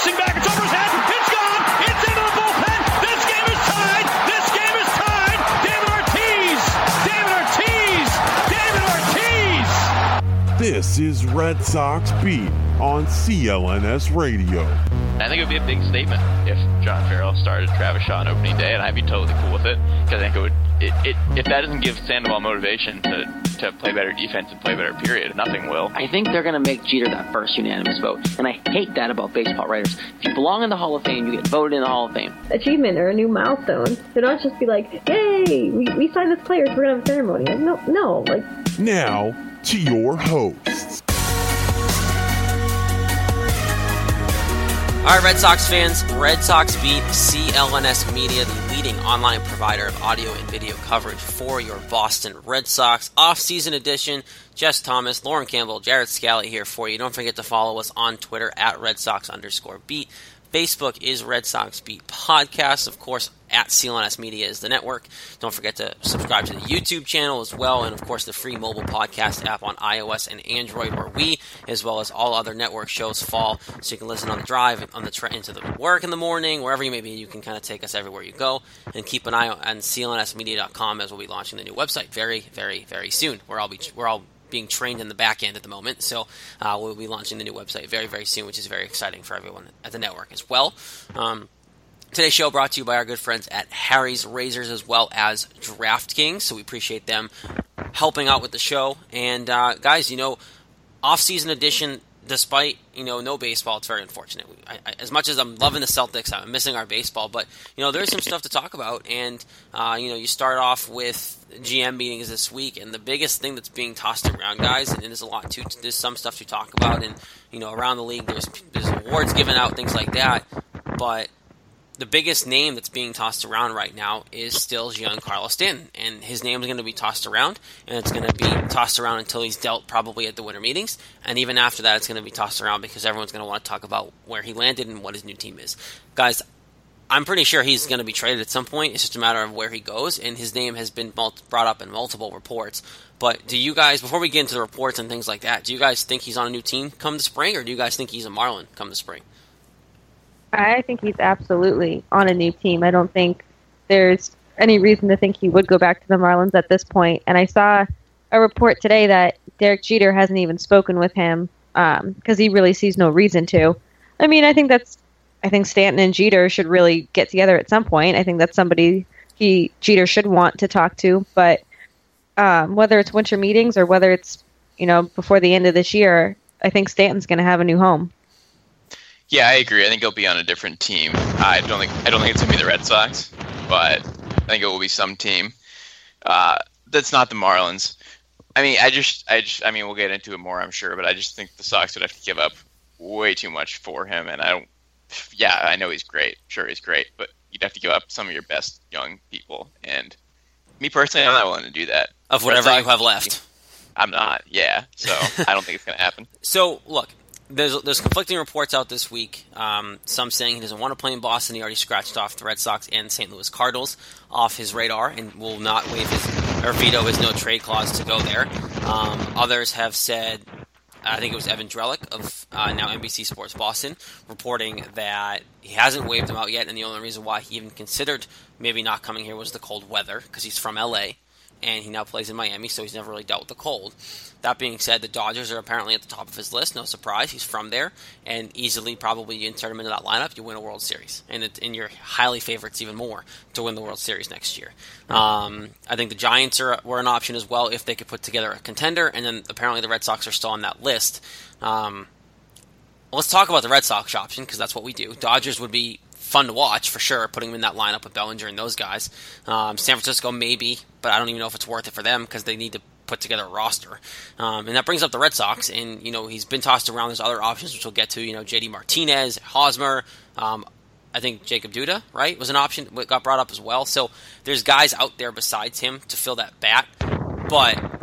racing back. It's over his head. It's gone. It's into the bullpen. This game is tied. This game is tied. David Ortiz. David Ortiz. David Ortiz. This is Red Sox Beat on CLNS Radio. I think it would be a big statement if John Farrell started Travis Shaw on opening day, and I'd be totally cool with it because I think it would. It, it, if that doesn't give Sandoval motivation to, to play better defense and play better, period, nothing will. I think they're going to make Jeter that first unanimous vote, and I hate that about baseball writers. If you belong in the Hall of Fame, you get voted in the Hall of Fame. Achievement or a new milestone. So don't just be like, "Yay, we, we signed this player, so we're gonna have a ceremony." Like, no, no, like Now to your hosts. All right, Red Sox fans, Red Sox beat CLNS Media, the leading online provider of audio and video coverage for your Boston Red Sox off-season edition. Jess Thomas, Lauren Campbell, Jared Scally here for you. Don't forget to follow us on Twitter at Red Sox underscore beat. Facebook is Red Sox Beat Podcast. Of course, at CLNS Media is the network. Don't forget to subscribe to the YouTube channel as well, and of course the free mobile podcast app on iOS and Android, where we, as well as all other network shows, fall. So you can listen on the drive, on the tra- into the work in the morning, wherever you may be. You can kind of take us everywhere you go, and keep an eye on CLNSmedia.com as we'll be launching the new website very, very, very soon. Where I'll be, where I'll being trained in the back end at the moment. So uh, we'll be launching the new website very, very soon, which is very exciting for everyone at the network as well. Um, Today's show brought to you by our good friends at Harry's Razors as well as DraftKings. So we appreciate them helping out with the show. And uh, guys, you know, off-season edition. Despite you know no baseball, it's very unfortunate. I, I, as much as I'm loving the Celtics, I'm missing our baseball. But you know there's some stuff to talk about, and uh, you know you start off with GM meetings this week, and the biggest thing that's being tossed around, guys, and there's a lot too. There's some stuff to talk about, and you know around the league, there's there's awards given out, things like that. But the biggest name that's being tossed around right now is still Giancarlo Stanton, and his name is going to be tossed around, and it's going to be tossed around until he's dealt probably at the winter meetings, and even after that, it's going to be tossed around because everyone's going to want to talk about where he landed and what his new team is. Guys, I'm pretty sure he's going to be traded at some point. It's just a matter of where he goes, and his name has been brought up in multiple reports. But do you guys, before we get into the reports and things like that, do you guys think he's on a new team come the spring, or do you guys think he's a Marlin come the spring? I think he's absolutely on a new team. I don't think there's any reason to think he would go back to the Marlins at this point. And I saw a report today that Derek Jeter hasn't even spoken with him because um, he really sees no reason to. I mean, I think that's. I think Stanton and Jeter should really get together at some point. I think that's somebody he Jeter should want to talk to. But um, whether it's winter meetings or whether it's you know before the end of this year, I think Stanton's going to have a new home. Yeah, I agree. I think he'll be on a different team. I don't think I don't think it's gonna be the Red Sox, but I think it will be some team. Uh, that's not the Marlins. I mean, I just, I just, I mean, we'll get into it more, I'm sure, but I just think the Sox would have to give up way too much for him, and I don't. Yeah, I know he's great. Sure, he's great, but you'd have to give up some of your best young people, and me personally, I'm not willing to do that. Of whatever Sox, you have left. I'm not. Yeah, so I don't think it's gonna happen. So look, there's there's conflicting reports out this week. Um, some saying he doesn't want to play in Boston. He already scratched off the Red Sox and St. Louis Cardinals off his radar and will not waive his or veto his no trade clause to go there. Um, others have said. I think it was Evan Drellich of uh, now NBC Sports Boston reporting that he hasn't waived him out yet, and the only reason why he even considered maybe not coming here was the cold weather because he's from LA and he now plays in Miami, so he's never really dealt with the cold. That being said, the Dodgers are apparently at the top of his list. No surprise, he's from there, and easily probably you insert him into that lineup, you win a World Series, and it, and you're highly favorites even more to win the World Series next year. Um, I think the Giants are were an option as well if they could put together a contender, and then apparently the Red Sox are still on that list. Um, let's talk about the Red Sox option because that's what we do. Dodgers would be fun to watch for sure, putting him in that lineup with Bellinger and those guys. Um, San Francisco maybe, but I don't even know if it's worth it for them because they need to put together a roster. Um, and that brings up the Red Sox, and you know he's been tossed around. There's other options which we'll get to. You know, JD Martinez, Hosmer. Um, I think Jacob Duda, right, was an option that got brought up as well. So there's guys out there besides him to fill that bat, but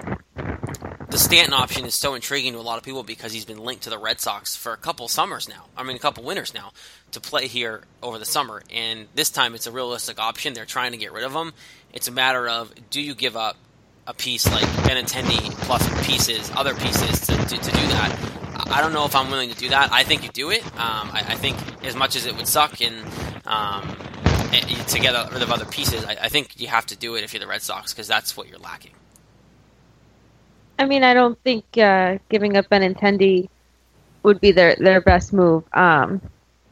the Stanton option is so intriguing to a lot of people because he's been linked to the Red Sox for a couple summers now. I mean, a couple winters now to play here over the summer. And this time it's a realistic option. They're trying to get rid of him. It's a matter of do you give up a piece like Benintendi plus pieces, other pieces to, to, to do that? I don't know if I'm willing to do that. I think you do it. Um, I, I, think as much as it would suck and um, to get rid of other pieces, I, I think you have to do it if you're the Red Sox because that's what you're lacking. I mean, I don't think uh, giving up Benintendi would be their their best move. Um,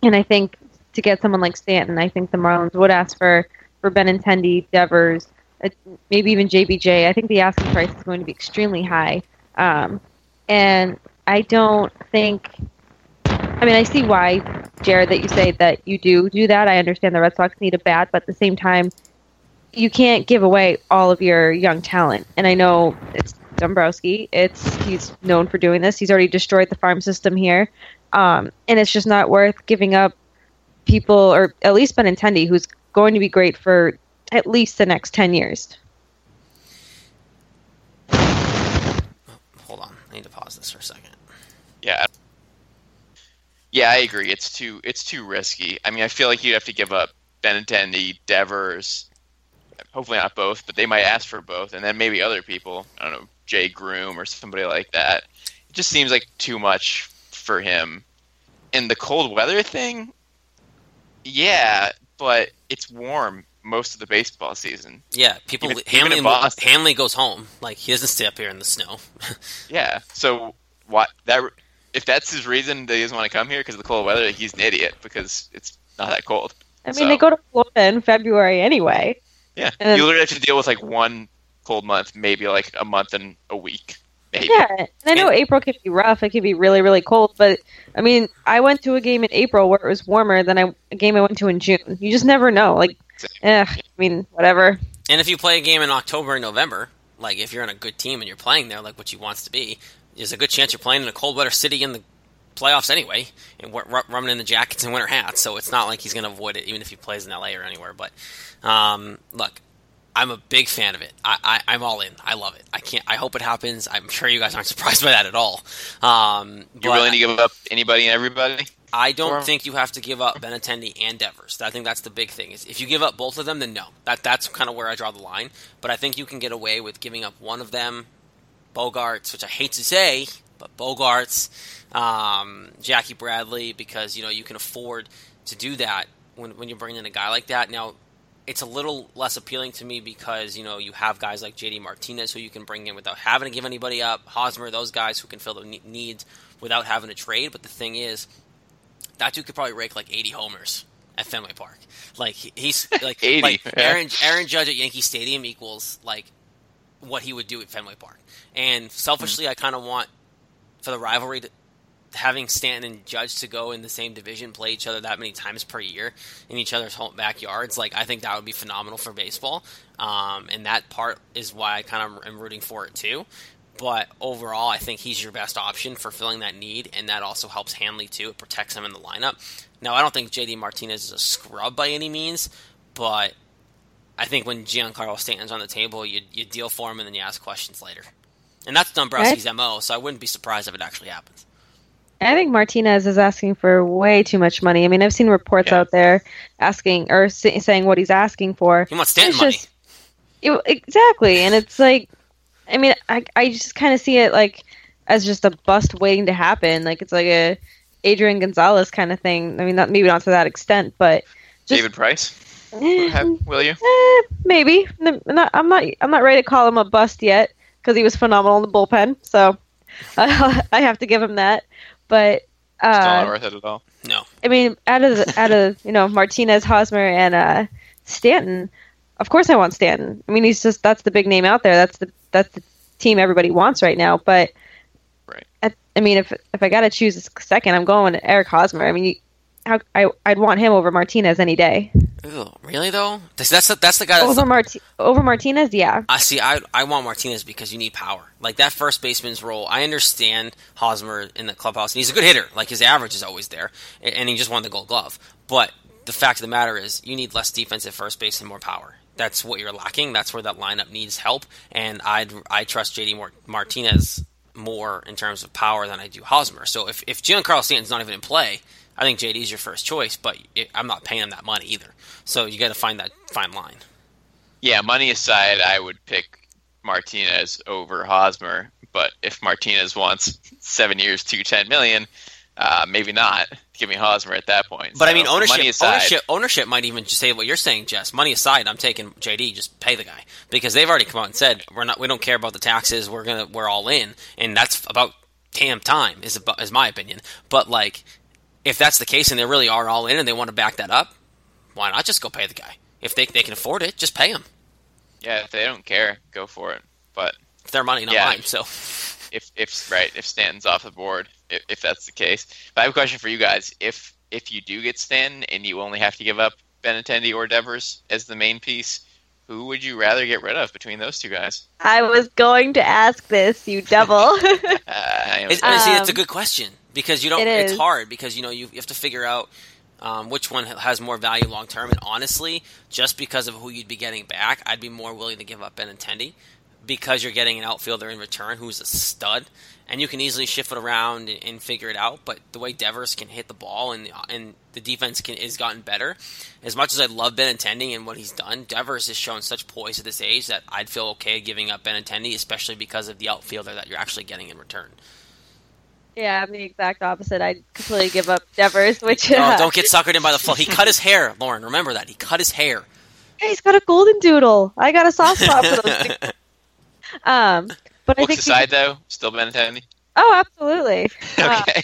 and I think to get someone like Stanton, I think the Marlins would ask for for Benintendi, Devers, uh, maybe even JBJ. I think the asking price is going to be extremely high. Um, and I don't think. I mean, I see why, Jared, that you say that you do do that. I understand the Red Sox need a bat, but at the same time, you can't give away all of your young talent. And I know it's Dombrowski. It's he's known for doing this. He's already destroyed the farm system here, um, and it's just not worth giving up people, or at least Benintendi, who's going to be great for at least the next ten years. Hold on, I need to pause this for a second. Yeah, yeah, I agree. It's too it's too risky. I mean, I feel like you'd have to give up Benintendi, Devers, hopefully not both, but they might ask for both, and then maybe other people. I don't know, Jay Groome or somebody like that. It just seems like too much for him. And the cold weather thing, yeah, but it's warm most of the baseball season. Yeah, people. Even, Hanley, even Hanley goes home. Like he doesn't stay up here in the snow. yeah, so what that if that's his reason that he doesn't want to come here because of the cold weather, he's an idiot because it's not that cold. I mean, so. they go to Florida in February anyway. Yeah, and you literally have to deal with like one cold month, maybe like a month and a week. Maybe. Yeah, and I know and, April can be rough. It can be really, really cold. But I mean, I went to a game in April where it was warmer than I, a game I went to in June. You just never know. Like, eh, I mean, whatever. And if you play a game in October and November, like if you're in a good team and you're playing there, like what you wants to be, there's a good chance you're playing in a cold weather city in the playoffs anyway, and running in the jackets and winter hats. So it's not like he's going to avoid it, even if he plays in LA or anywhere. But um, look, I'm a big fan of it. I, I, am all in. I love it. I can't. I hope it happens. I'm sure you guys aren't surprised by that at all. Um, You're willing to give up anybody and everybody? I don't think you have to give up Benintendi and Devers. I think that's the big thing. Is if you give up both of them, then no. That that's kind of where I draw the line. But I think you can get away with giving up one of them, Bogaerts, which I hate to say, but Bogaerts, um, Jackie Bradley, because you know you can afford to do that when when you're bringing in a guy like that. Now it's a little less appealing to me because you know you have guys like JD Martinez who you can bring in without having to give anybody up, Hosmer, those guys who can fill the needs without having to trade. But the thing is, that dude could probably rake like 80 homers at Fenway Park. Like he's like 80, like Aaron Aaron Judge at Yankee Stadium equals like what he would do at Fenway Park. And selfishly, mm-hmm. I kind of want for the rivalry to, having Stanton and Judge to go in the same division, play each other that many times per year in each other's home backyards, like I think that would be phenomenal for baseball. Um, and that part is why I kind of am rooting for it too. But overall, I think he's your best option for filling that need, and that also helps Hanley too. It protects him in the lineup. Now, I don't think JD Martinez is a scrub by any means, but I think when Giancarlo Stanton's on the table, you, you deal for him and then you ask questions later. And that's Dombrowski's MO, so I wouldn't be surprised if it actually happens. I think Martinez is asking for way too much money. I mean, I've seen reports yeah. out there asking or saying what he's asking for. He wants Stanton money. Just, it, exactly, and it's like, I mean, I I just kind of see it like as just a bust waiting to happen. Like it's like a Adrian Gonzalez kind of thing. I mean, not maybe not to that extent, but just, David Price. Have, will you? Eh, maybe. Not, I'm not. I'm not ready to call him a bust yet because he was phenomenal in the bullpen. So I have to give him that. But Still not uh, worth it at all. No. I mean, out of the, out of you know Martinez, Hosmer, and uh, Stanton, of course I want Stanton. I mean, he's just that's the big name out there. That's the that's the team everybody wants right now. But Right. I, I mean, if if I got to choose a second, I'm going to Eric Hosmer. I mean, you, how I I'd want him over Martinez any day. Ooh, really though? That's that's the, that's the guy. That's Over Marti- over Martinez, yeah. I see. I I want Martinez because you need power. Like that first baseman's role. I understand Hosmer in the clubhouse, and he's a good hitter. Like his average is always there, and he just won the Gold Glove. But the fact of the matter is, you need less defense at first base and more power. That's what you're lacking. That's where that lineup needs help. And I'd I trust JD Mar- Martinez more in terms of power than I do Hosmer. So if if Giancarlo Stanton's not even in play, I think JD's your first choice. But it, I'm not paying him that money either. So you got to find that fine line. Yeah, money aside, I would pick Martinez over Hosmer. But if Martinez wants seven years, two ten million, uh, maybe not. Give me Hosmer at that point. But I mean, ownership, aside, ownership, ownership might even just say what you're saying, Jess. Money aside, I'm taking JD. Just pay the guy because they've already come out and said we're not. We don't care about the taxes. We're gonna. We're all in, and that's about damn time. Is about, is my opinion. But like, if that's the case and they really are all in and they want to back that up, why not just go pay the guy? If they they can afford it, just pay him. Yeah, if they don't care, go for it. But It's their money, not Yeah. mine. So if if right, if Stanton's off the board, if, if that's the case. But I have a question for you guys. If if you do get Stanton and you only have to give up Benintendi or Devers as the main piece, who would you rather get rid of between those two guys? I was going to ask this, you devil. Uh, I It's, and see, it's a Um, good question because you don't. it it's hard because you know you, you have to figure out um, which one has more value long term. And honestly, just because of who you'd be getting back, I'd be more willing to give up Benintendi because you're getting an outfielder in return who's a stud, and you can easily shift it around and, and figure it out. But the way Devers can hit the ball and and the defense can has gotten better. As much as I love Benintendi and what he's done, Devers has shown such poise at this age that I'd feel okay giving up Benintendi, especially because of the outfielder that you're actually getting in return. Yeah, I'm the exact opposite. I'd completely give up Devers, which Oh, don't get suckered in by the flow. He cut his hair, Lauren. Remember that. He cut his hair. He's got a golden doodle. I got a soft spot for those. things. Um, but I Looks think he- aside, though, still Benintendi. oh, absolutely. Uh, Okay.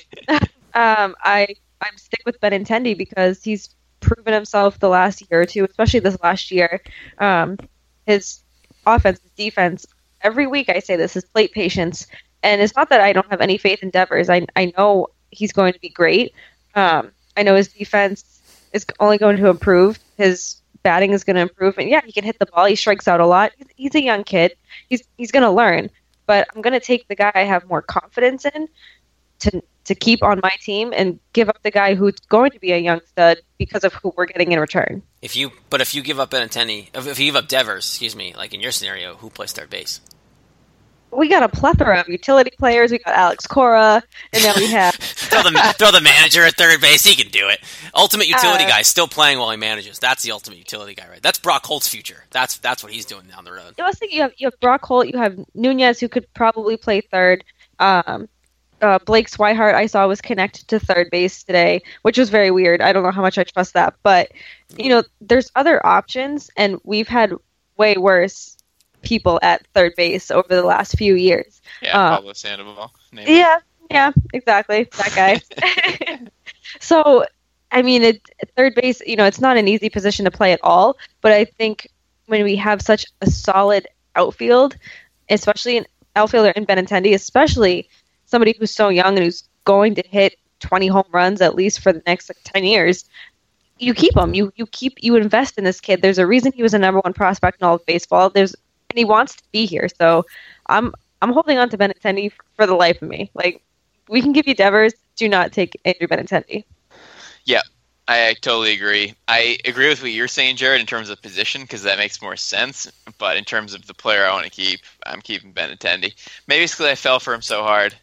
um, I I'm stick with Benintendi because he's proven himself the last year or two, especially this last year. Um, his offense, his defense. Every week I say this: his plate patience, and it's not that I don't have any faith in Devers. I I know he's going to be great. Um, I know his defense is only going to improve. His batting is going to improve, and yeah, he can hit the ball. He strikes out a lot. He's, he's a young kid. He's he's going to learn. But I'm going to take the guy I have more confidence in to to keep on my team and give up the guy who's going to be a young stud because of who we're getting in return. If you, but if you give up Benintendi, if, if you give up Devers, excuse me, like in your scenario, who plays third base? We got a plethora of utility players. We got Alex Cora, and now we have throw the throw the manager at third base. He can do it. Ultimate utility Uh, guy, still playing while he manages. That's the ultimate utility guy, right? That's Brock Holt's future. That's that's what he's doing down the road. I was thinking you have you have Brock Holt, you have Nunez who could probably play third. Um, uh, Blake Swihart I saw was connected to third base today, which was very weird. I don't know how much I trust that, but you know, there's other options, and we've had way worse people at third base over the last few years. Yeah, Uh, Pablo Sandoval. Name it. Yeah, yeah, exactly. That guy. so, I mean, it, third base, you know, it's not an easy position to play at all. But I think when we have such a solid outfield, especially an outfielder in Benintendi, especially somebody who's so young and who's going to hit 20 home runs at least for the next like 10 years, you keep him. You you keep you invest in this kid. There's a reason he was a number one prospect in all of baseball. There's and he wants to be here. So I'm I'm holding on to Benintendi for the life of me. Like we can give you Devers, do not take Andrew Benintendi. Yeah, I, I totally agree. I agree with what you're saying, Jared, in terms of position, because that makes more sense. But in terms of the player I want to keep, I'm keeping Benintendi. Maybe it's because I fell for him so hard.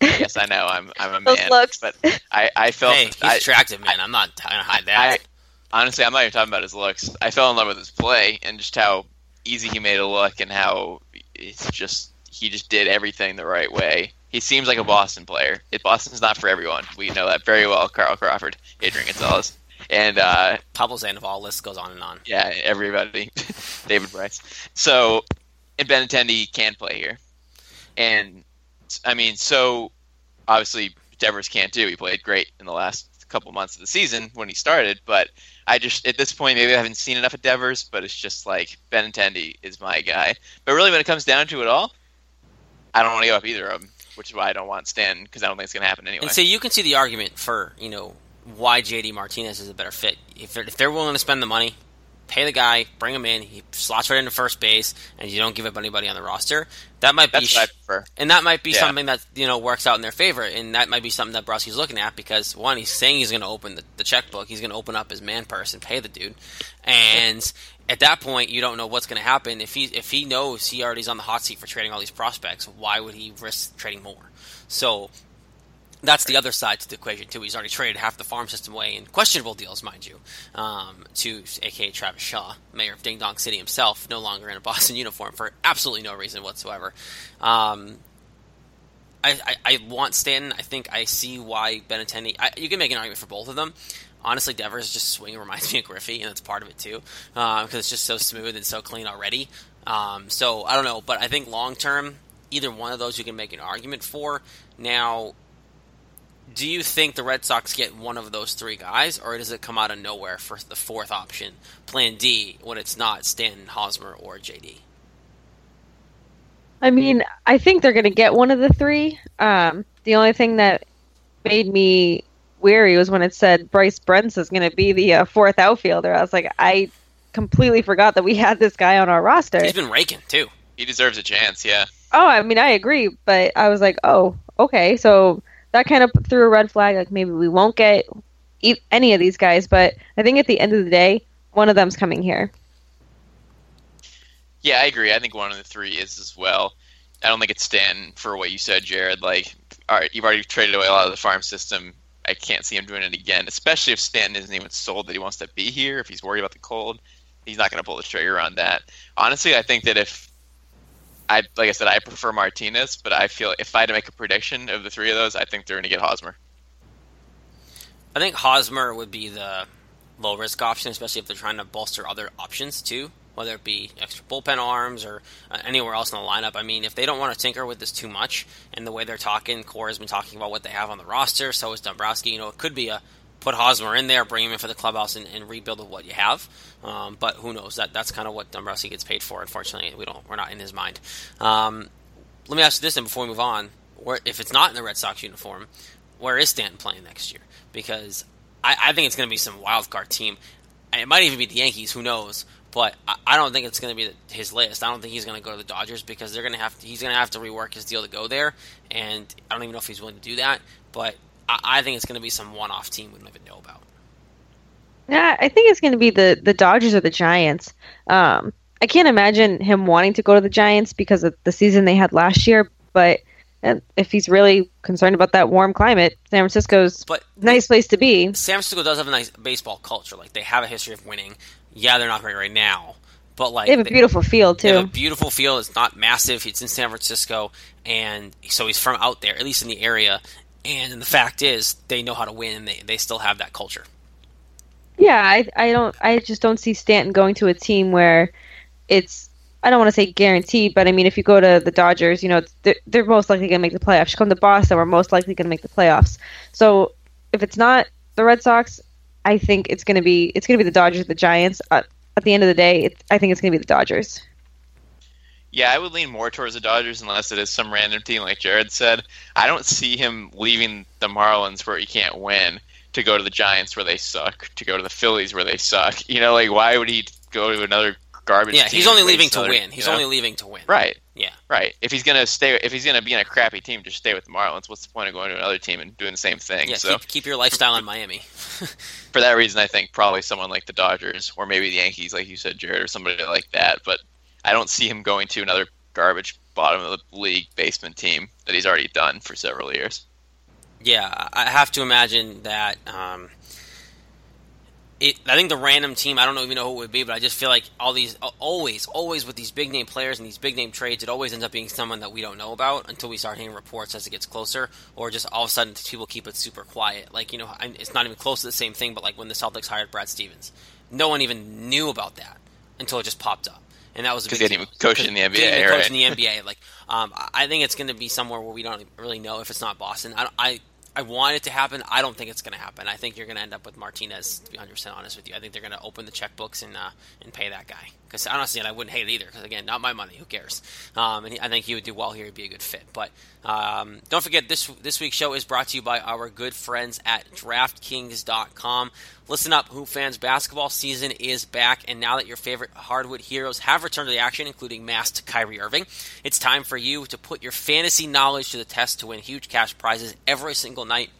yes, I know I'm I'm a Those man, looks. but I I felt Hey, he's I, attractive, man. I'm not gonna hide that. I honestly I'm not even talking about his looks. I fell in love with his play and just how easy he made it look and how it's just he just did everything the right way. He seems like a Boston player. It, Boston's not for everyone. We know that very well. Carl Crawford, Adrian Gonzalez. and uh, Pablo Sandoval list goes on and on. yeah, everybody, David Price. So, and Ben Benintendi can play here, and I mean, so obviously Devers can't do. He played great in the last couple months of the season when he started, but I just at this point maybe I haven't seen enough of Devers, but it's just like Benintendi is my guy. But really, when it comes down to it all, I don't want to give up either of them, which is why I don't want Stanton because I don't think it's going to happen anyway. And so you can see the argument for you know why JD Martinez is a better fit. If they're, if they're willing to spend the money, pay the guy, bring him in, he slots right into first base, and you don't give up anybody on the roster. That might be, That's prefer. and that might be Yeah. something that you know works out in their favor, and that might be something that Brusky's looking at because one, he's saying he's going to open the, the checkbook, he's going to open up his man purse and pay the dude, and at that point, you don't know what's going to happen. If he if he knows he already's on the hot seat for trading all these prospects, why would he risk trading more? So that's the other side to the equation too. He's already traded half the farm system away in questionable deals, mind you, um, to aka Travis Shaw, mayor of Ding Dong City himself, no longer in a Boston uniform for absolutely no reason whatsoever. Um, I, I, I want Stanton. I think I see why Benintendi. I, you can make an argument for both of them. Honestly, Devers just swing reminds me of Griffey, and that's part of it too, because it's just so smooth and so clean already. Um, so I don't know, but I think long term, either one of those you can make an argument for. Now, do you think the Red Sox get one of those three guys, or does it come out of nowhere for the fourth option, Plan D, when it's not Stanton, Hosmer, or JD? I mean, I think they're going to get one of the three. Um, the only thing that made me weary was when it said Bryce Brentz is going to be the uh, fourth outfielder. I was like, I completely forgot that we had this guy on our roster. He's been raking too. He deserves a chance. Yeah. Oh, I mean, I agree, but I was like, oh, okay. So that kind of threw a red flag. Like maybe we won't get e- any of these guys, but I think at the end of the day, one of them's coming here. Yeah, I agree. I think one of the three is as well. I don't think it's Stanton for what you said, Jared. Like, all right, you've already traded away a lot of the farm system. I can't see him doing it again, especially if Stanton isn't even sold that he wants to be here. If he's worried about the cold, he's not going to pull the trigger on that. Honestly, I think that if I, like I said, I prefer Martinez, but I feel if I had to make a prediction of the three of those, I think they're going to get Hosmer. I think Hosmer would be the low risk option, especially if they're trying to bolster other options too, whether it be extra bullpen arms or uh, anywhere else in the lineup. I mean, if they don't want to tinker with this too much, and the way they're talking, Cora has been talking about what they have on the roster, so is Dombrowski. You know, it could be a put Hosmer in there, bring him in for the clubhouse, and, and rebuild with what you have. Um, but who knows? That that's kind of what Dombrowski gets paid for. Unfortunately, we don't. We're not in his mind. Um, let me ask you this, and before we move on, where if it's not in the Red Sox uniform, where is Stanton playing next year? Because I, I think it's going to be some wild card team. It might even be the Yankees. Who knows? But I, I don't think it's going to be his list. I don't think he's going to go to the Dodgers because they're going to have he's going to have to rework his deal to go there. And I don't even know if he's willing to do that. But I, I think it's going to be some one-off team we don't even know about. Yeah, I think it's going to be the the Dodgers or the Giants. Um, I can't imagine him wanting to go to the Giants because of the season they had last year. But uh, if he's really concerned about that warm climate, San Francisco's But a nice place to be. San Francisco does have a nice baseball culture. Like they have a history of winning. Yeah, they're not great right now, but like They have a beautiful field too. They have a beautiful field. It's not massive. It's in San Francisco, and so he's from out there, at least in the area. And the fact is, they know how to win, and they, they still have that culture. Yeah, I I don't I just don't see Stanton going to a team where it's I don't want to say guaranteed, but I mean if you go to the Dodgers, you know they're, they're most likely going to make the playoffs. You come to Boston, we're most likely going to make the playoffs. So if it's not the Red Sox, I think it's going to be it's going to be the Dodgers, the Giants. Uh, at the end of the day, it, I think it's going to be the Dodgers. Yeah, I would lean more towards the Dodgers unless it is some random team like Jared said. I don't see him leaving the Marlins where he can't win to go to the Giants where they suck, to go to the Phillies where they suck. You know, like why would he go to another garbage Yeah, he's only leaving to win. you He's know? only leaving to win. Right. Yeah. Right. If he's gonna stay if he's gonna be in a crappy team, just stay with the Marlins. What's the point of going to another team and doing the same thing? Yeah. so Keep, keep your lifestyle in Miami. for that reason I think probably someone like the Dodgers or maybe the Yankees, like you said, Jared, or somebody like that. But I don't see him going to another garbage bottom of the league basement team that he's already done for several years. Yeah, I have to imagine that um, it, I think the random team, I don't even know who it would be, but I just feel like all these, always, always with these big name players and these big name trades, it always ends up being someone that we don't know about until we start hearing reports as it gets closer, or just all of a sudden people keep it super quiet. Like, you know, it's not even close to the same thing, but like when the Celtics hired Brad Stevens, no one even knew about that until it just popped up. And that was because he didn't even coach in the NBA. Didn't even right? coach in the NBA. Like, um, I think it's going to be somewhere where we don't really know if it's not Boston. I, I I want it to happen. I don't think it's going to happen. I think you're going to end up with Martinez. To be 100 percent honest with you, I think they're going to open the checkbooks and uh, and pay that guy. Because honestly, and I wouldn't hate it either. Because again, not my money. Who cares? Um, and he, I think he would do well here. He'd be a good fit. But um, don't forget this this week's show is brought to you by our good friends at DraftKings.com. Listen up, Hoop fans! Basketball season is back, and now that your favorite hardwood heroes have returned to the action, including masked Kyrie Irving, it's time for you to put your fantasy knowledge to the test to win huge cash prizes every single night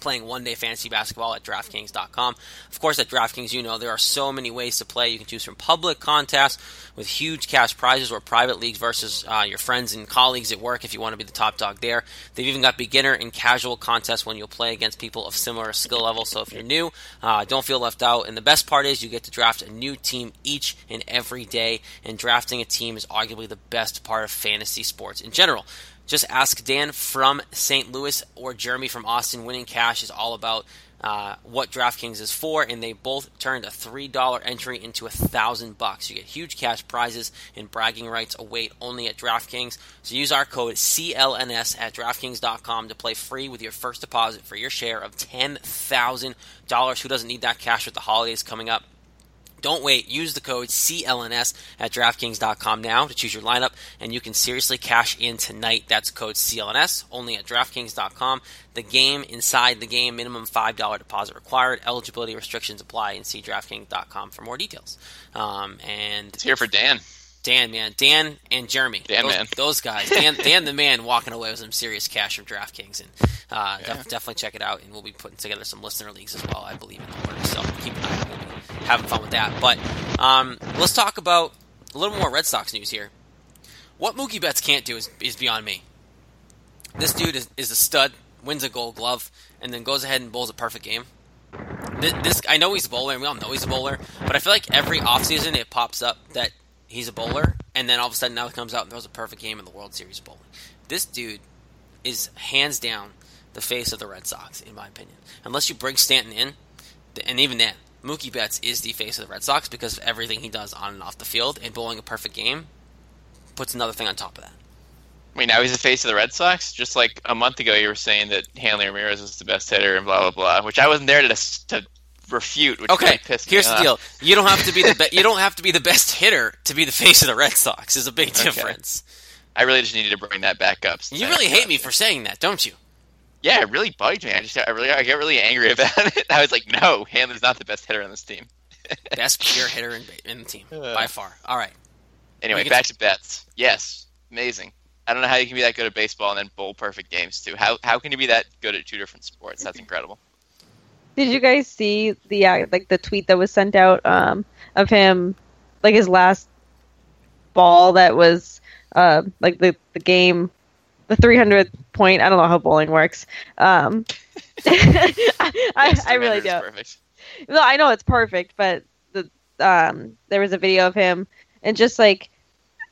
playing one day fantasy basketball at DraftKings.com. Of course, at DraftKings, you know there are so many ways to play. You can choose from public contests with huge cash prizes or private leagues versus uh, your friends and colleagues at work if you want to be the top dog there. They've even got beginner and casual contests when you'll play against people of similar skill level. So if you're new, uh, don't feel left out. And the best part is you get to draft a new team each and every day. And drafting a team is arguably the best part of fantasy sports in general. Just ask Dan from St. Louis or Jeremy from Austin. Winning cash is all about uh, what DraftKings is for, and they both turned a three dollar entry into a thousand bucks. You get huge cash prizes and bragging rights await only at DraftKings. So use our code CLNS at DraftKings.com to play free with your first deposit for your share of ten thousand dollars. Who doesn't need that cash with the holidays coming up? Don't wait. Use the code CLNS at DraftKings.com now to choose your lineup, and you can seriously cash in tonight. That's code CLNS only at DraftKings.com. The game inside the game, minimum $5 deposit required. Eligibility restrictions apply, and see DraftKings.com for more details. Um, and it's here for Dan. Dan, man, Dan and Jeremy, Dan, those, man, those guys, Dan, Dan, the man, walking away with some serious cash from DraftKings, and uh, yeah. def- definitely check it out. And we'll be putting together some listener leagues as well, I believe in the order. So keep an eye. Having fun with that. But um, let's talk about a little more Red Sox news here. What Mookie Betts can't do is, is beyond me. This dude is, is a stud, wins a Gold Glove, and then goes ahead and bowls a perfect game. This, this I know he's a bowler, and we all know he's a bowler, but I feel like every offseason it pops up that he's a bowler, and then all of a sudden now he comes out and throws a perfect game in the World Series bowling. This dude is hands down the face of the Red Sox, in my opinion. Unless you bring Stanton in, and even then, Mookie Betts is the face of the Red Sox because of everything he does on and off the field, and bowling a perfect game puts another thing on top of that. Wait, now he's the face of the Red Sox? Just like a month ago, you were saying that Hanley Ramirez was the best hitter and blah blah blah, which I wasn't there to to refute. Which okay, here's the off. deal: you don't have to be the be- you don't have to be the best hitter to be the face of the Red Sox. Is a big difference. Okay. I really just needed to bring that back up. You really hate me for saying that, don't you? Yeah, it really bugged me. I just I really I get really angry about it. I was like, no, Hanley's not the best hitter on this team. best pure hitter in, in the team uh, by far. All right. Anyway, back to Betts. Yes, amazing. I don't know how you can be that good at baseball and then bowl perfect games too. How how can you be that good at two different sports? That's incredible. Did you guys see the uh, like the tweet that was sent out um, of him, like his last ball that was uh, like the the game, the 300 point. I don't know how bowling works. Um, I, yes, I, really don't. Perfect. Well, I know it's perfect, but the um, there was a video of him and just like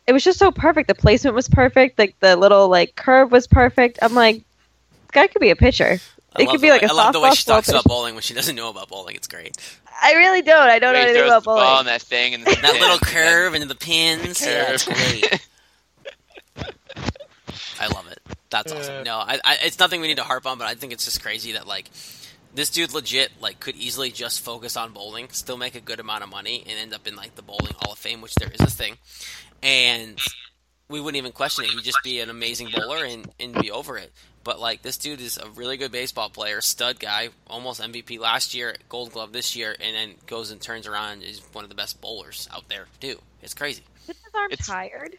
it was just so perfect. The placement was perfect. Like the little like curve was perfect. I'm like, this guy could be a pitcher. I it could be like way, a I love the way she talks pitch. about bowling when she doesn't know about bowling. It's great. I really don't. I don't know Wait, anything about throws the ball bowling. on that thing and that little curve into the pins. The yeah, it's great. I love it. That's awesome. No, I, I, it's nothing we need to harp on, but I think it's just crazy that like this dude legit like could easily just focus on bowling, still make a good amount of money, and end up in like the bowling Hall of Fame, which there is a thing, and we wouldn't even question it. He'd just be an amazing bowler and, and be over it. But like this dude is a really good baseball player, stud guy, almost MVP last year, Gold Glove this year, and then goes and turns around and is one of the best bowlers out there too. It's crazy. Is his arm It's- tired?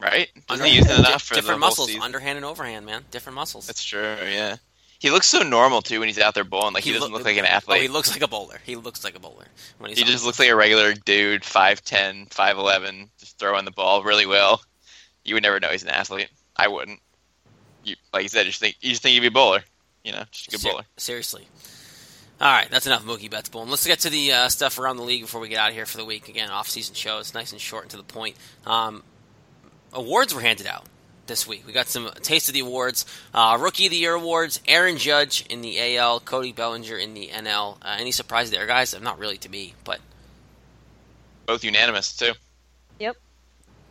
Right? Doesn't he use it enough for different muscles, season? underhand and overhand, man. Different muscles. That's true. Yeah. He looks so normal too when he's out there bowling. Like he, doesn't look like an athlete. Oh, he looks like a bowler. He looks like a bowler when he's He just looks like a regular dude, 5'10", 5'11", just throwing the ball really well. You would never know he's an athlete. I wouldn't. You, like you said, you just think you just think he'd be a bowler. You know, just a good Ser- bowler. Seriously. All right, that's enough Mookie Betts Boom. Let's get to the uh, stuff around the league before we get out of here for the week. Again, off-season show. It's nice and short and to the point. Um, awards were handed out this week. We got some taste of the awards. Uh, Rookie of the Year awards. Aaron Judge in the AL. Cody Bellinger in the NL. Uh, any surprise there, guys? Not really to me, but both unanimous too. Yep.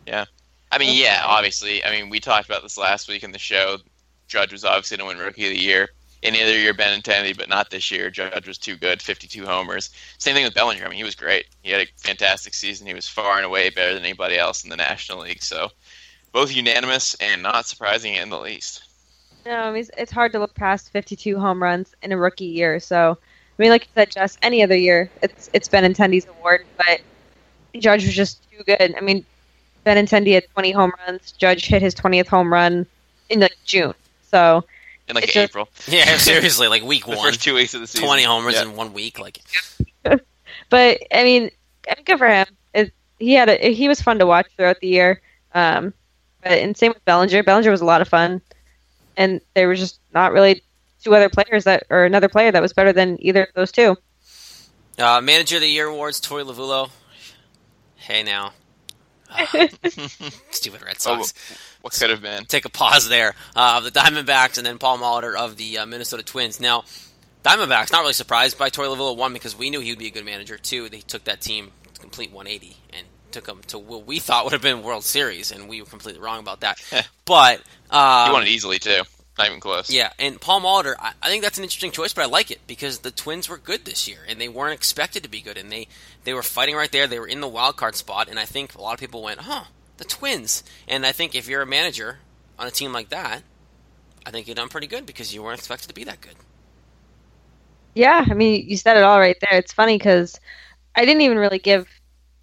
Yeah. I mean, yeah, obviously. I mean, we talked about this last week in the show. Judge was obviously going to win Rookie of the Year any other year Ben Benintendi, but not this year. Judge was too good, 52 homers. Same thing with Bellinger. I mean, he was great. He had a fantastic season. He was far and away better than anybody else in the National League. So, both unanimous and not surprising in the least. No, I mean, it's hard to look past 52 home runs in a rookie year. So, I mean, like you said, just any other year, it's it's Benintendi's award, but Judge was just too good. I mean, Benintendi had 20 home runs. Judge hit his 20th home run in like June. So in like It's April. yeah, seriously, like week The one, first two weeks of the season. 20 homers Yeah. in one week. Like, but I mean, good for him. It, he had a, he was fun to watch throughout the year. Um, but and same with Bellinger. Bellinger was a lot of fun, and there was just not really two other players that or another player that was better than either of those two. uh, Manager of the Year awards. Torey Lovullo. Hey now, Ah, stupid Red Oh, Sox. what could have been? take a pause there uh, of the Diamondbacks and then Paul Molitor of the uh, Minnesota Twins. Now, Diamondbacks not really surprised by Torey Lovullo one because we knew he would be a good manager. Two, they took that team to complete 180 and took them to what we thought would have been World Series, and we were completely wrong about that. but uh, He won it easily too. Not even close. yeah, and Paul Molitor, I, I think that's an interesting choice, but I like it because the Twins were good this year, and they weren't expected to be good, and they they were fighting right there. They were in the wild card spot, and I think a lot of people went, "Huh, the Twins." And I think if you're a manager on a team like that, I think you've done pretty good because you weren't expected to be that good. Yeah, I mean, you said it all right there. It's funny because I didn't even really give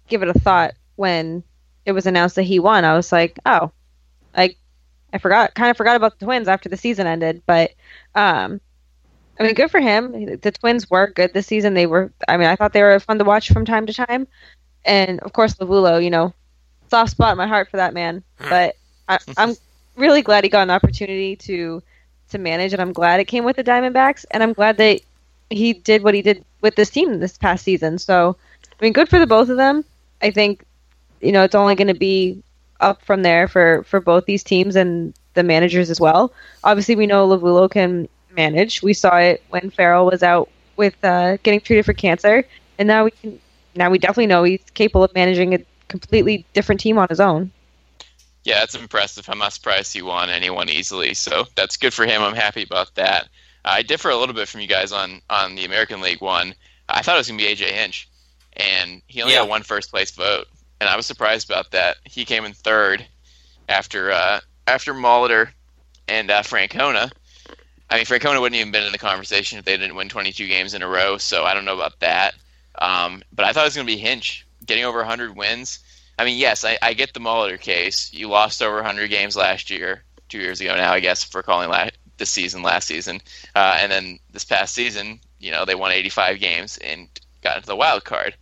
give it a thought when it was announced that he won. I was like, oh, like I forgot, kind of forgot about the Twins after the season ended. But um, I mean, good for him. The Twins were good this season. They were. I mean, I thought they were fun to watch from time to time. And of course, Lovullo, you know, soft spot in my heart for that man. But I, I'm really glad he got an opportunity to to manage, and I'm glad it came with the Diamondbacks, and I'm glad that he did what he did with this team this past season. So, I mean, good for the both of them. I think, you know, it's only going to be up from there for, for both these teams and the managers as well. Obviously, we know Lovullo can manage. We saw it when Farrell was out with uh, getting treated for cancer, and now we can now we definitely know he's capable of managing a completely different team on his own. Yeah, it's impressive. I'm not surprised he won anyone easily. So that's good for him. I'm happy about that. I differ a little bit from you guys on on the American League one. I thought it was gonna be AJ Hinch, and he only Yeah. got one first place vote, and I was surprised about that. He came in third after uh, after Molitor and uh, Francona. I mean, Francona wouldn't even been in the conversation if they didn't win 22 games in a row. So I don't know about that. Um, but I thought it was going to be Hinch getting over 100 wins. I mean, yes, I, I get the Molitor case. You lost over 100 games last year, two years ago now, I guess, for calling la- this season last season. Uh, and then this past season, you know, they won 85 games and got into the wild card.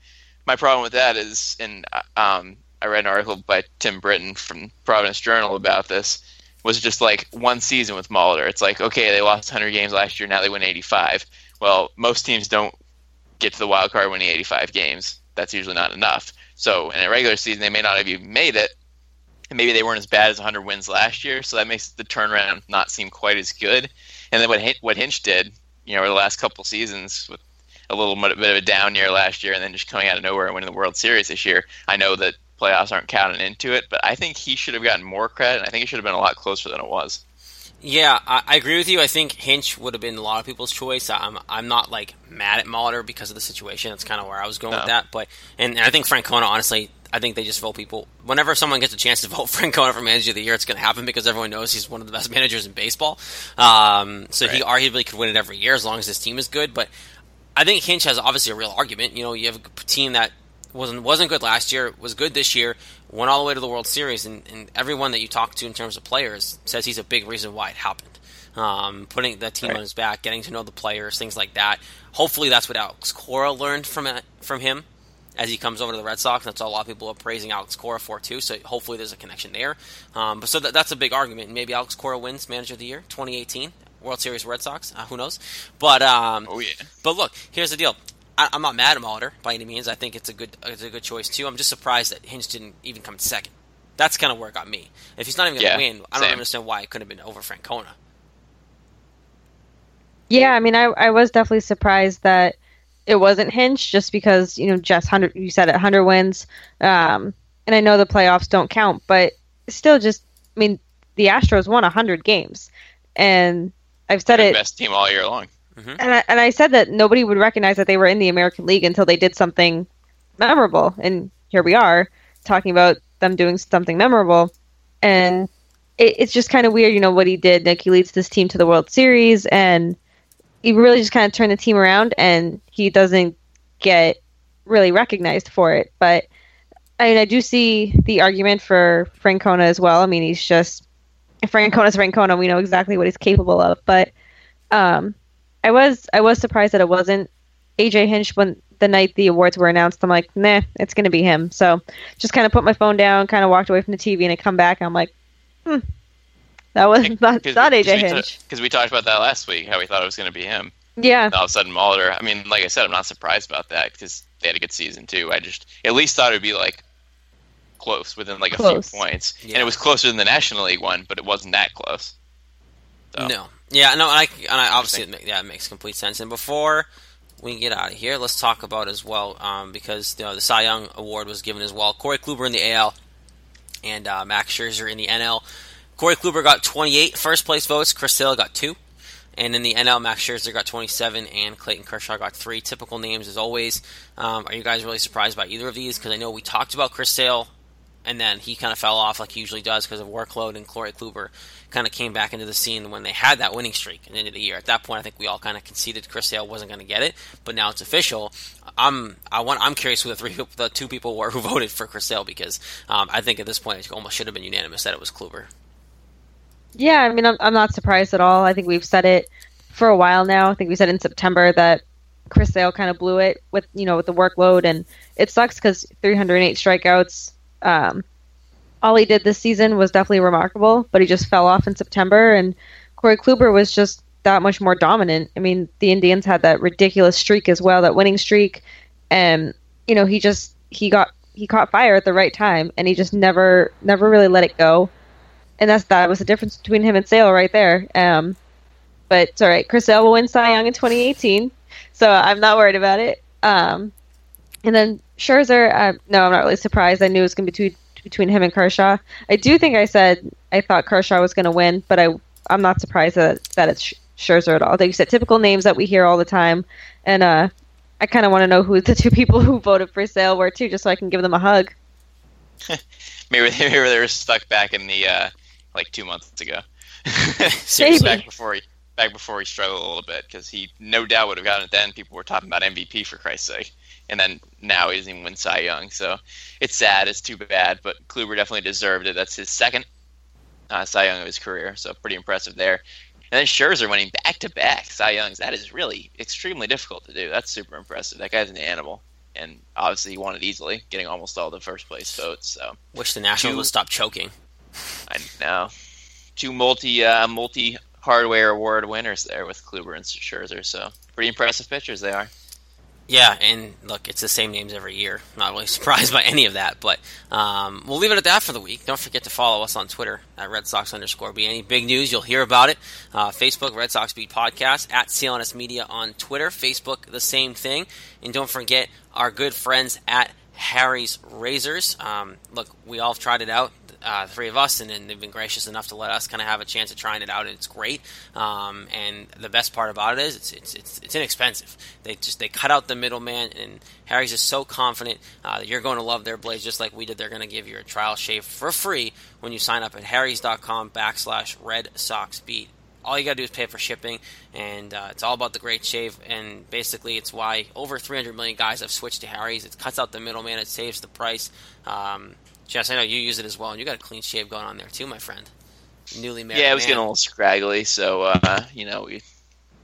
My problem with that is, and um, I read an article by Tim Britton from Providence Journal about this, was just like one season with Molitor. It's like, okay, they lost 100 games last year, now they win 85. Well, most teams don't get to the wild card winning 85 games. That's usually not enough. So in a regular season, they may not have even made it. And maybe they weren't as bad as 100 wins last year, so that makes the turnaround not seem quite as good. And then what what Hinch did, you know, over the last couple seasons with a little bit of a down year last year, and then just coming out of nowhere and winning the World Series this year. I know that playoffs aren't counting into it, but I think he should have gotten more credit. And I think it should have been a lot closer than it was. Yeah, I, I agree with you. I think Hinch would have been a lot of people's choice. I'm I'm not like mad at Molitor because of the situation. That's kind of where I was going with that. But and, and I think Francona, honestly, I think they just vote people. Whenever someone gets a chance to vote Francona for manager of the year, it's going to happen because everyone knows he's one of the best managers in baseball. Um, so he arguably could win it every year as long as his team is good. But I think Hinch has obviously a real argument. You know, you have a team that wasn't wasn't good last year, was good this year, went all the way to the World Series, and, and everyone that you talk to in terms of players says he's a big reason why it happened. Um, putting the team Right. on his back, getting to know the players, things like that. Hopefully, that's what Alex Cora learned from it, from him as he comes over to the Red Sox. That's all a lot of people are praising Alex Cora for too. So hopefully, there's a connection there. Um, but so that, that's a big argument. Maybe Alex Cora wins Manager of the Year 2018 World Series Red Sox. Uh, who knows? But um, Oh yeah. but look, here's the deal. I, I'm not mad at Molitor by any means. I think it's a good it's a good choice too. I'm just surprised that Hinch didn't even come second. That's kind of where it got me. If he's not even going to Yeah, win, I don't same. understand why it couldn't have been over Francona. Yeah, I mean, I I was definitely surprised that it wasn't Hinch, just because you know, just hundred. You said it, hundred wins, um, and I know the playoffs don't count, but still, just I mean, the Astros won hundred games, and I've said it, best team all year long. Mm-hmm. and I, and I said that nobody would recognize that they were in the American League until they did something memorable, and here we are talking about them doing something memorable, and it, it's just kind of weird, you know, what he did. Like he leads this team to the World Series, and he really just kind of turned the team around, and he doesn't get really recognized for it. But I mean, I do see the argument for Francona as well. I mean, he's just Francona's Francona, we know exactly what he's capable of. But um, I was I was surprised that it wasn't AJ Hinch when the night the awards were announced. I'm like, nah, it's gonna be him. So just kind of put my phone down, kind of walked away from the TV, and I come back. And I'm like, hmm, that was not, not AJ Hinch. Because we talked about that last week, how we thought it was going to be him. Yeah, And all of a sudden, Molitor. I mean, like I said, I'm not surprised about that because they had a good season too. I just at least thought it would be like close within like a few points, Yeah. and it was closer than the National League one, but it wasn't that close. So, No. Yeah, no, and I, and I obviously, it, yeah, it makes complete sense. And before we get out of here, let's talk about as well, um, because you know, the Cy Young Award was given as well. Corey Kluber in the AL and uh, Max Scherzer in the NL. Corey Kluber got 28 first place votes. Chris Sale got two. And in the NL, Max Scherzer got 27, and Clayton Kershaw got three. Typical names as always. Um, are you guys really surprised by either of these? Because I know we talked about Chris Sale, and then he kind of fell off like he usually does because of workload, and Corey Kluber kind of came back into the scene when they had that winning streak at the end of the year. At that point, I think we all kind of conceded Chris Sale wasn't going to get it, but now it's official. I'm I want I'm curious who the three the two people were who voted for Chris Sale because um, I think at this point it almost should have been unanimous that it was Kluber. Yeah, I mean, I'm, I'm not surprised at all. I think we've said it for a while now. I think we said in September that Chris Sale kind of blew it with you know with the workload, and it sucks because 308 strikeouts. Um, all he did this season was definitely remarkable, but he just fell off in September, and Corey Kluber was just that much more dominant. I mean, the Indians had that ridiculous streak as well, that winning streak, and you know he just he got he caught fire at the right time, and he just never never really let it go and that's that was the difference between him and Sale right there. Um, but it's all right. Chris Sale will win Cy Young in 2018, so I'm not worried about it. Um, and then Scherzer, uh, no, I'm not really surprised. I knew it was going to be between, between him and Kershaw. I do think I said I thought Kershaw was going to win, but I I'm not surprised that that it's Sch- Scherzer at all. Like you said, typical names that we hear all the time, and uh, I kind of want to know who the two people who voted for Sale were too, just so I can give them a hug. maybe maybe they were stuck back in the uh, like two months ago. Maybe. back before he back before he struggled a little bit because he no doubt would have gotten it then. People were talking about MVP for Christ's sake, and then now he doesn't even win Cy Young. So it's sad. It's too bad. But Kluber definitely deserved it. That's his second uh, Cy Young of his career. So pretty impressive there. And then Scherzer winning back to back Cy Youngs. That is really extremely difficult to do. That's super impressive. That guy's an animal. And obviously he won it easily, getting almost all the first place votes. So Wish the Nationals Two- would stop choking. I know two multi uh, multi hardware award winners there with Kluber and Scherzer. So pretty impressive pitchers they are. Yeah, and look, it's the same names every year. Not really surprised by any of that, but um, we'll leave it at that for the week. Don't forget to follow us on Twitter at Red Sox underscore B. Any big news, you'll hear about it. Uh, Facebook, Red Sox Beat Podcast, at CLNS Media on Twitter. Facebook, the same thing. And don't forget our good friends at Harry's Razors. Um, look, we all tried it out, uh, three of us, and, they've been gracious enough to let us kind of have a chance of trying it out, and it's great. Um, and the best part about it is it's, it's it's it's inexpensive. They just they cut out the middleman, and Harry's is so confident uh, that you're going to love their blades just like we did. They're going to give you a trial shave for free when you sign up at harrys.com backslash Red Sox Beat all you got to do is pay for shipping, and uh, it's all about the great shave. And basically, it's why over 300 million guys have switched to Harry's. It cuts out the middleman, it saves the price. Um, Jess, I know you use it as well, and you got a clean shave going on there too, my friend. Newly married. yeah, it was man. getting a little scraggly, so uh, you know we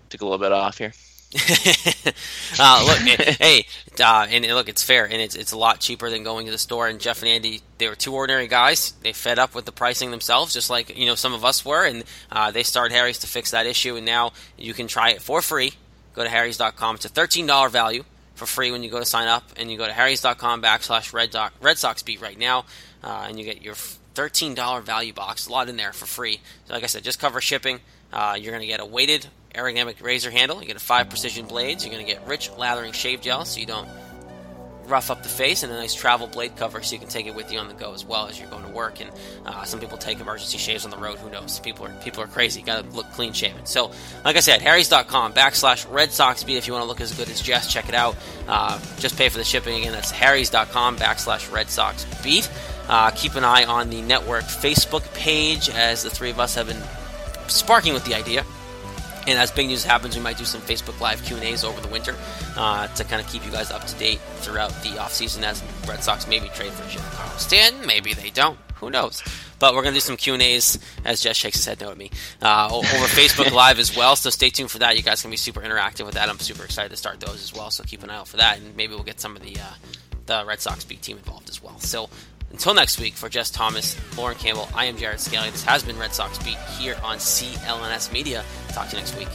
took a little bit off here. uh, look, hey, uh, and look, it's fair, and it's it's a lot cheaper than going to the store. And Jeff and Andy, they were two ordinary guys. They fed up with the pricing themselves, just like you know some of us were, and uh, they started Harry's to fix that issue. And now you can try it for free. Go to harrys.com. It's a thirteen dollar value for free when you go to sign up, and you go to harrys.com backslash red, doc, red Sox beat right now, uh, and you get your thirteen dollar value box. A lot in there for free. So like I said, just cover shipping. Uh, you're going to get a weighted aerodynamic razor handle. You get a five precision blades. You're going to get rich lathering shave gel, so you don't rough up the face, and a nice travel blade cover, so you can take it with you on the go as well as you're going to work. And uh, some people take emergency shaves on the road. Who knows? People are people are crazy. Got to look clean shaven. So, like I said, Harry's.com backslash Red Sox Beat. If you want to look as good as Jess, check it out. Uh, just pay for the shipping again. That's Harry's.com backslash Red Sox Beat. Uh, keep an eye on the network Facebook page as the three of us have been sparking with the idea and as big news happens, we might do some Facebook Live Q and A's over the winter uh, to kind of keep you guys up to date throughout the offseason as Red Sox maybe trade for Giancarlo Stanton, maybe they don't. Who knows? But we're gonna do some Q and A's as Jess shakes his head no at me uh, over Facebook Live as well. So stay tuned for that. You guys can be super interactive with that. I'm super excited to start those as well. So keep an eye out for that, and maybe we'll get some of the uh, the Red Sox big team involved as well. So until next week, for Jess Thomas, Lauren Campbell, I am Jared Scalia. This has been Red Sox Beat here on CLNS Media. Talk to you next week.